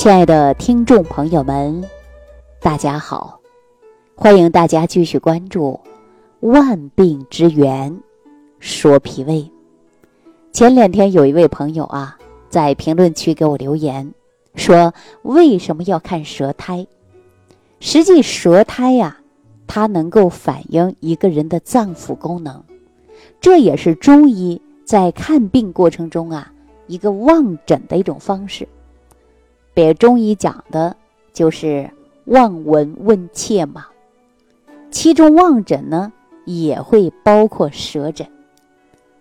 亲爱的听众朋友们，大家好！欢迎大家继续关注《万病之源》，说脾胃。前两天有一位朋友啊，在评论区给我留言，说为什么要看舌苔？实际舌苔呀，它能够反映一个人的脏腑功能，这也是中医在看病过程中啊一个望诊的一种方式。别中医讲的就是望闻问切嘛，其中望诊呢也会包括舌诊，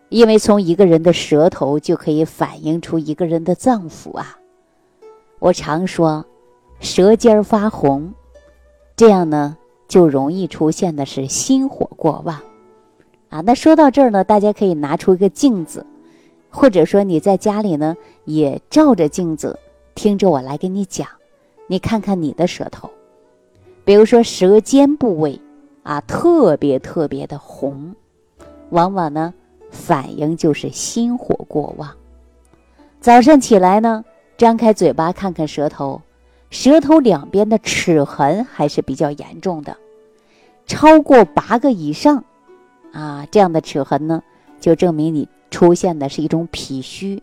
因为从一个人的舌头就可以反映出一个人的脏腑啊。我常说，舌尖发红，这样呢就容易出现的是心火过旺啊。那说到这儿呢，大家可以拿出一个镜子，或者说你在家里呢也照着镜子。听着我来给你讲，你看看你的舌头，比如说舌尖部位啊，特别特别的红，往往呢反应就是心火过旺。早上起来呢，张开嘴巴看看舌头，舌头两边的齿痕还是比较严重的，超过八个以上啊，这样的齿痕呢，就证明你出现的是一种脾虚，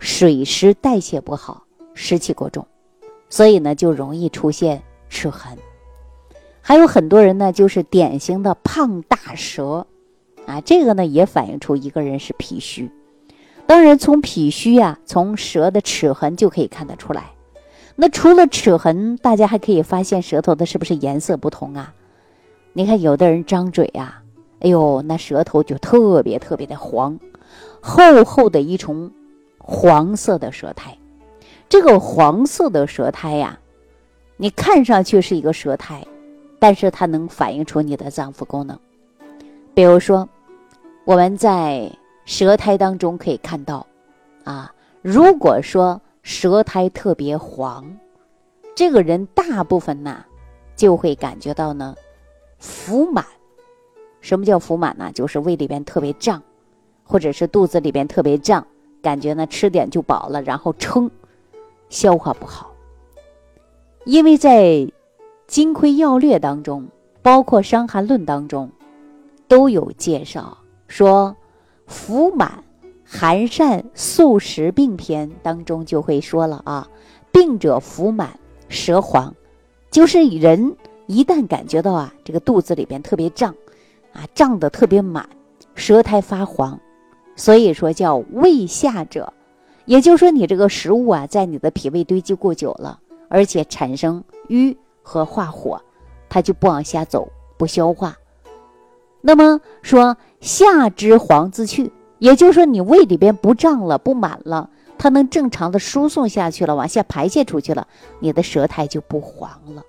水湿代谢不好。湿气过重，所以呢就容易出现齿痕。还有很多人呢，就是典型的胖大舌，啊，这个呢也反映出一个人是脾虚。当然，从脾虚呀，从舌的齿痕就可以看得出来。那除了齿痕，大家还可以发现舌头的是不是颜色不同啊？你看有的人张嘴呀，哎呦，那舌头就特别特别的黄，厚厚的一重黄色的舌苔。这个黄色的舌苔呀，你看上去是一个舌苔，但是它能反映出你的脏腑功能。比如说，我们在舌苔当中可以看到，啊，如果说舌苔特别黄，这个人大部分呢就会感觉到呢腹满。什么叫腹满呢？就是胃里边特别胀，或者是肚子里边特别胀，感觉呢吃点就饱了，然后撑。消化不好，因为在《金匮要略》当中，包括《伤寒论》当中，都有介绍说，腹满寒疝素食病篇当中就会说了啊，病者腹满舌黄，就是人一旦感觉到啊这个肚子里边特别胀，啊胀得特别满，舌苔发黄，所以说叫胃下者。也就是说，你这个食物啊，在你的脾胃堆积过久了，而且产生瘀和化火，它就不往下走，不消化。那么说下之黄自去，也就是说你胃里边不胀了、不满了，它能正常的输送下去了，往下排泄出去了，你的舌苔就不黄了。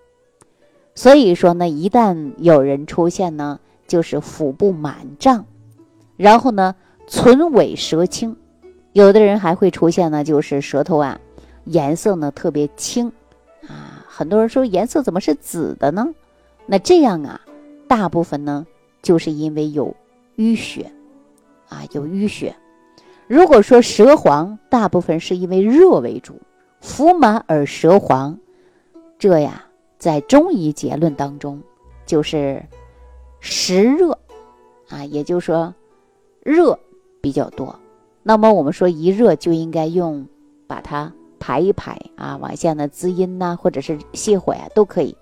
所以说呢，一旦有人出现呢，就是腹部满胀，然后呢，唇尾舌青。有的人还会出现呢，就是舌头啊，颜色呢特别青，啊，很多人说颜色怎么是紫的呢？那这样啊，大部分呢就是因为有淤血，啊，有淤血。如果说舌黄，大部分是因为热为主，腹满而舌黄，这呀，在中医结论当中就是实热，啊，也就是说热比较多。那么我们说一热就应该用，把它排一排啊，往下呢滋阴呐，或者是泻火呀，都可以。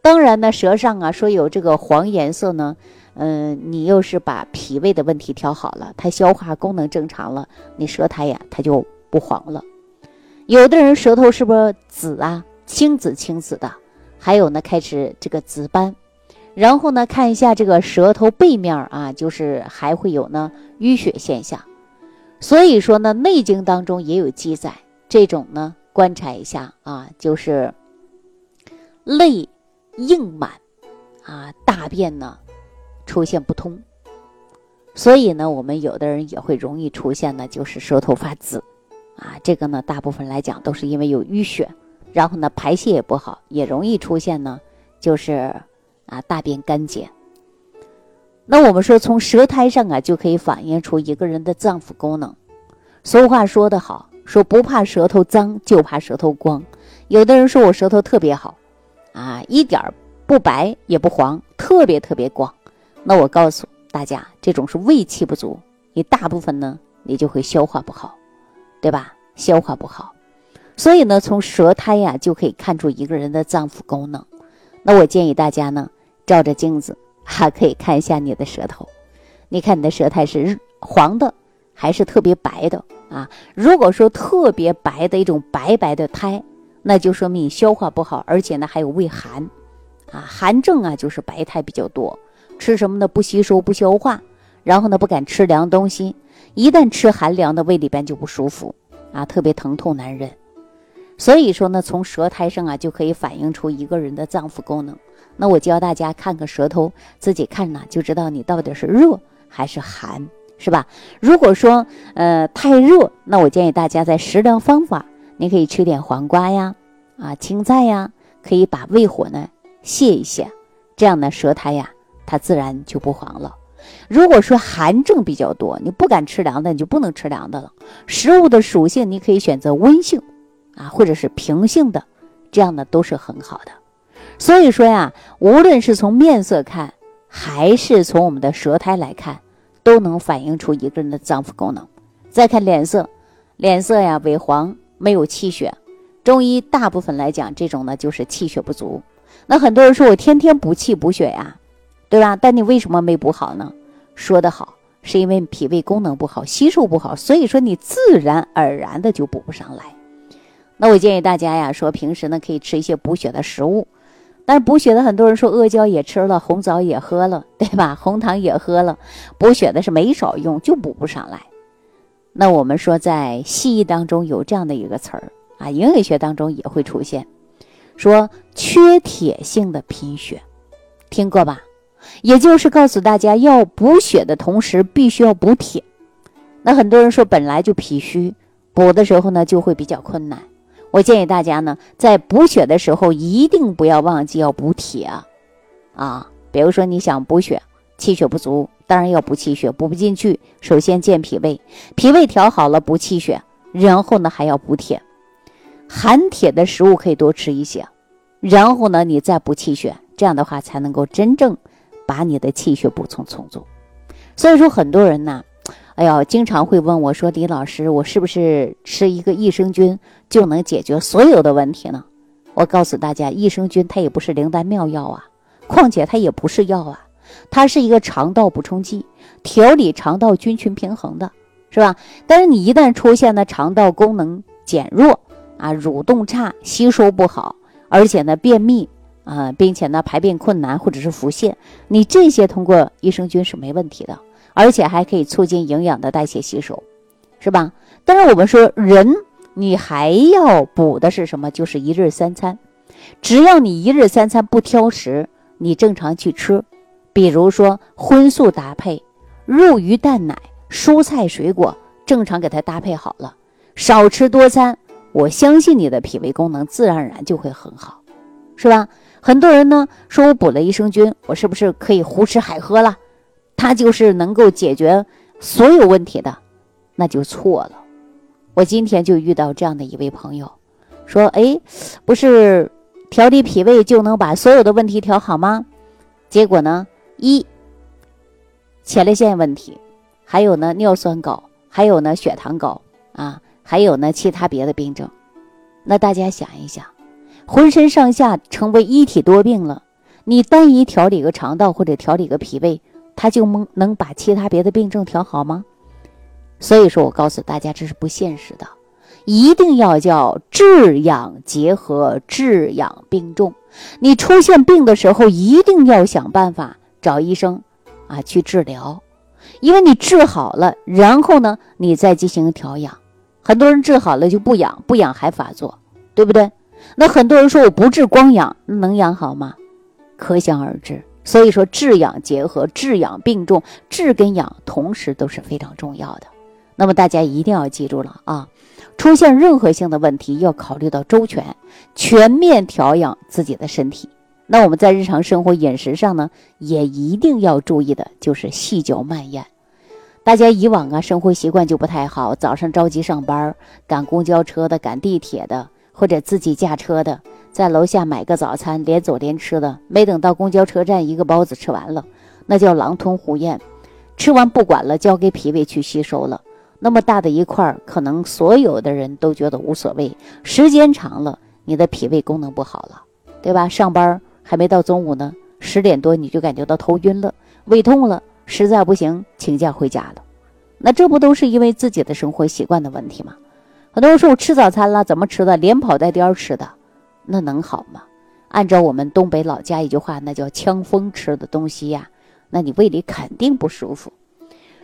当然呢，舌上啊说有这个黄颜色呢，嗯，你又是把脾胃的问题调好了，它消化功能正常了，你舌苔呀它就不黄了。有的人舌头是不是紫啊，青紫青紫的，还有呢开始这个紫斑，然后呢看一下这个舌头背面啊，就是还会有呢淤血现象。所以说呢，《内经》当中也有记载，这种呢，观察一下啊，就是泪硬满，啊，大便呢出现不通，所以呢，我们有的人也会容易出现呢，就是舌头发紫，啊，这个呢，大部分来讲都是因为有淤血，然后呢，排泄也不好，也容易出现呢，就是啊，大便干结。那我们说，从舌苔上啊，就可以反映出一个人的脏腑功能。俗话说得好，说不怕舌头脏，就怕舌头光。有的人说我舌头特别好，啊，一点儿不白也不黄，特别特别光。那我告诉大家，这种是胃气不足，你大部分呢，你就会消化不好，对吧？消化不好，所以呢，从舌苔呀就可以看出一个人的脏腑功能。那我建议大家呢，照着镜子还可以看一下你的舌头，你看你的舌苔是黄的还是特别白的啊？如果说特别白的一种白白的苔，那就说明你消化不好，而且呢还有胃寒啊，寒症啊就是白苔比较多，吃什么呢不吸收不消化，然后呢不敢吃凉东西，一旦吃寒凉的，胃里边就不舒服啊，特别疼痛难忍。所以说呢，从舌苔上啊就可以反映出一个人的脏腑功能。那我教大家看个舌头，自己看呢就知道你到底是热还是寒，是吧？如果说呃太热，那我建议大家在食疗方法，你可以吃点黄瓜呀，啊青菜呀，可以把胃火呢泄一泄，这样呢舌苔呀它自然就不黄了。如果说寒症比较多，你不敢吃凉的，你就不能吃凉的了。食物的属性你可以选择温性。啊，或者是平性的，这样的都是很好的。所以说呀，无论是从面色看，还是从我们的舌苔来看，都能反映出一个人的脏腑功能。再看脸色，脸色呀萎黄，没有气血。中医大部分来讲，这种呢就是气血不足。那很多人说我天天补气补血呀，对吧？但你为什么没补好呢？说得好，是因为脾胃功能不好，吸收不好，所以说你自然而然的就补不上来。那我建议大家呀，说平时呢可以吃一些补血的食物，但是补血的很多人说阿胶也吃了，红枣也喝了，对吧？红糖也喝了，补血的是没少用，就补不上来。那我们说在西医当中有这样的一个词儿啊，营养学当中也会出现，说缺铁性的贫血，听过吧？也就是告诉大家要补血的同时，必须要补铁。那很多人说本来就脾虚，补的时候呢就会比较困难。我建议大家呢，在补血的时候一定不要忘记要补铁，啊，比如说你想补血，气血不足，当然要补气血，补不进去，首先健脾胃，脾胃调好了补气血，然后呢还要补铁，含铁的食物可以多吃一些，然后呢你再补气血，这样的话才能够真正把你的气血补充充足。所以说很多人呢。哎呦，经常会问我说：“李老师，我是不是吃一个益生菌就能解决所有的问题呢？”我告诉大家，益生菌它也不是灵丹妙药啊，况且它也不是药啊，它是一个肠道补充剂，调理肠道菌群平衡的，是吧？但是你一旦出现了肠道功能减弱啊，蠕动差，吸收不好，而且呢便秘啊，并且呢排便困难或者是腹泻，你这些通过益生菌是没问题的。而且还可以促进营养的代谢吸收，是吧？但是我们说人，你还要补的是什么？就是一日三餐。只要你一日三餐不挑食，你正常去吃，比如说荤素搭配，肉鱼蛋奶、蔬菜水果，正常给它搭配好了，少吃多餐，我相信你的脾胃功能自然而然就会很好，是吧？很多人呢说我补了益生菌，我是不是可以胡吃海喝了？它就是能够解决所有问题的，那就错了。我今天就遇到这样的一位朋友，说：“哎，不是调理脾胃就能把所有的问题调好吗？”结果呢，一前列腺问题，还有呢尿酸高，还有呢血糖高啊，还有呢其他别的病症。那大家想一想，浑身上下成为一体多病了，你单一调理个肠道或者调理个脾胃。他就能能把其他别的病症调好吗？所以说我告诉大家，这是不现实的，一定要叫治养结合，治养并重。你出现病的时候，一定要想办法找医生啊去治疗，因为你治好了，然后呢，你再进行调养。很多人治好了就不养，不养还发作，对不对？那很多人说我不治光养，能养好吗？可想而知。所以说，治养结合，治养并重，治跟养同时都是非常重要的。那么大家一定要记住了啊！出现任何性的问题，要考虑到周全，全面调养自己的身体。那我们在日常生活饮食上呢，也一定要注意的，就是细嚼慢咽。大家以往啊，生活习惯就不太好，早上着急上班，赶公交车的，赶地铁的。或者自己驾车的，在楼下买个早餐，连走连吃的，没等到公交车站，一个包子吃完了，那叫狼吞虎咽，吃完不管了，交给脾胃去吸收了。那么大的一块，可能所有的人都觉得无所谓，时间长了，你的脾胃功能不好了，对吧？上班还没到中午呢，十点多你就感觉到头晕了，胃痛了，实在不行请假回家了。那这不都是因为自己的生活习惯的问题吗？很多人说我吃早餐了，怎么吃的？连跑带颠吃的，那能好吗？按照我们东北老家一句话，那叫呛风吃的东西呀，那你胃里肯定不舒服。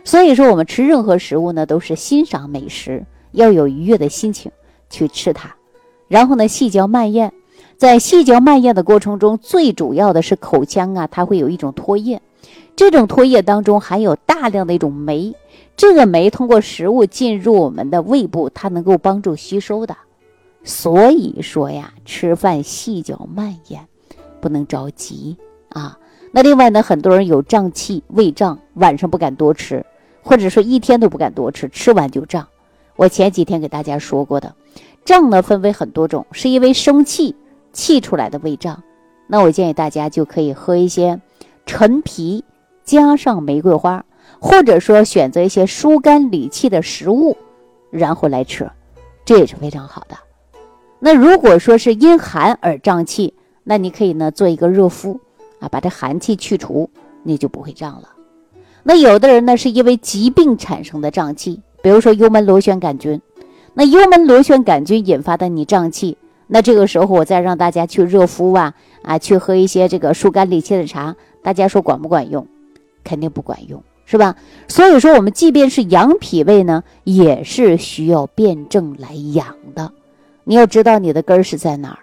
所以说，我们吃任何食物呢，都是欣赏美食，要有愉悦的心情去吃它，然后呢，细嚼慢咽。在细嚼慢咽的过程中，最主要的是口腔啊，它会有一种唾液，这种唾液当中含有大量的一种酶。这个酶通过食物进入我们的胃部，它能够帮助吸收的。所以说呀，吃饭细嚼慢咽，不能着急啊。那另外呢，很多人有胀气、胃胀，晚上不敢多吃，或者说一天都不敢多吃，吃完就胀。我前几天给大家说过的，胀呢分为很多种，是因为生气气出来的胃胀。那我建议大家就可以喝一些陈皮加上玫瑰花。或者说选择一些疏肝理气的食物，然后来吃，这也是非常好的。那如果说是因寒而胀气，那你可以呢做一个热敷啊，把这寒气去除，你就不会胀了。那有的人呢是因为疾病产生的胀气，比如说幽门螺旋杆菌，那幽门螺旋杆菌引发的你胀气，那这个时候我再让大家去热敷啊啊，去喝一些这个疏肝理气的茶，大家说管不管用？肯定不管用。是吧？所以说，我们即便是养脾胃呢，也是需要辩证来养的。你要知道你的根儿是在哪儿，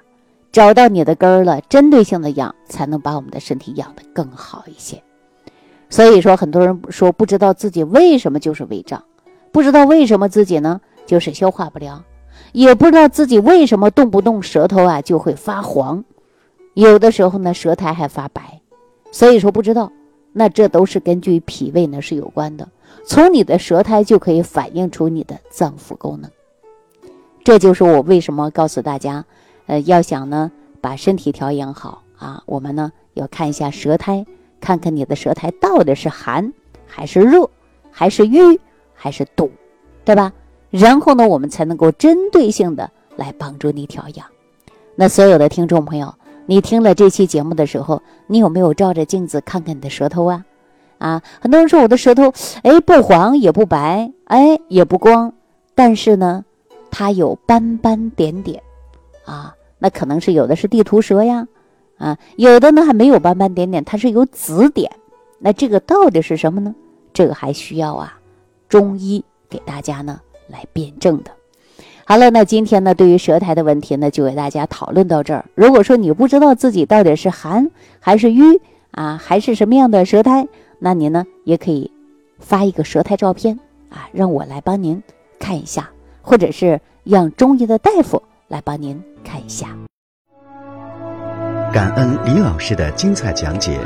找到你的根儿了，针对性的养，才能把我们的身体养得更好一些。所以说，很多人说不知道自己为什么就是胃胀，不知道为什么自己呢就是消化不良，也不知道自己为什么动不动舌头啊就会发黄，有的时候呢舌苔还发白，所以说不知道。那这都是根据脾胃呢是有关的，从你的舌苔就可以反映出你的脏腑功能。这就是我为什么告诉大家，呃，要想呢把身体调养好啊，我们呢要看一下舌苔，看看你的舌苔到底是寒还是热，还是瘀还是堵，对吧？然后呢，我们才能够针对性的来帮助你调养。那所有的听众朋友。你听了这期节目的时候，你有没有照着镜子看看你的舌头啊？啊，很多人说我的舌头，哎，不黄也不白，哎，也不光，但是呢，它有斑斑点点，啊，那可能是有的是地图舌呀，啊，有的呢还没有斑斑点点，它是有紫点，那这个到底是什么呢？这个还需要啊，中医给大家呢来辩证的。好了，那今天呢，对于舌苔的问题呢，就给大家讨论到这儿。如果说你不知道自己到底是寒还是瘀啊，还是什么样的舌苔，那您呢也可以发一个舌苔照片啊，让我来帮您看一下，或者是让中医的大夫来帮您看一下。感恩李老师的精彩讲解。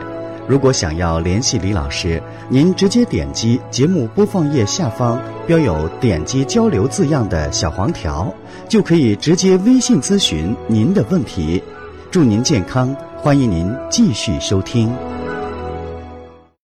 如果想要联系李老师，您直接点击节目播放页下方标有“点击交流”字样的小黄条，就可以直接微信咨询您的问题。祝您健康，欢迎您继续收听。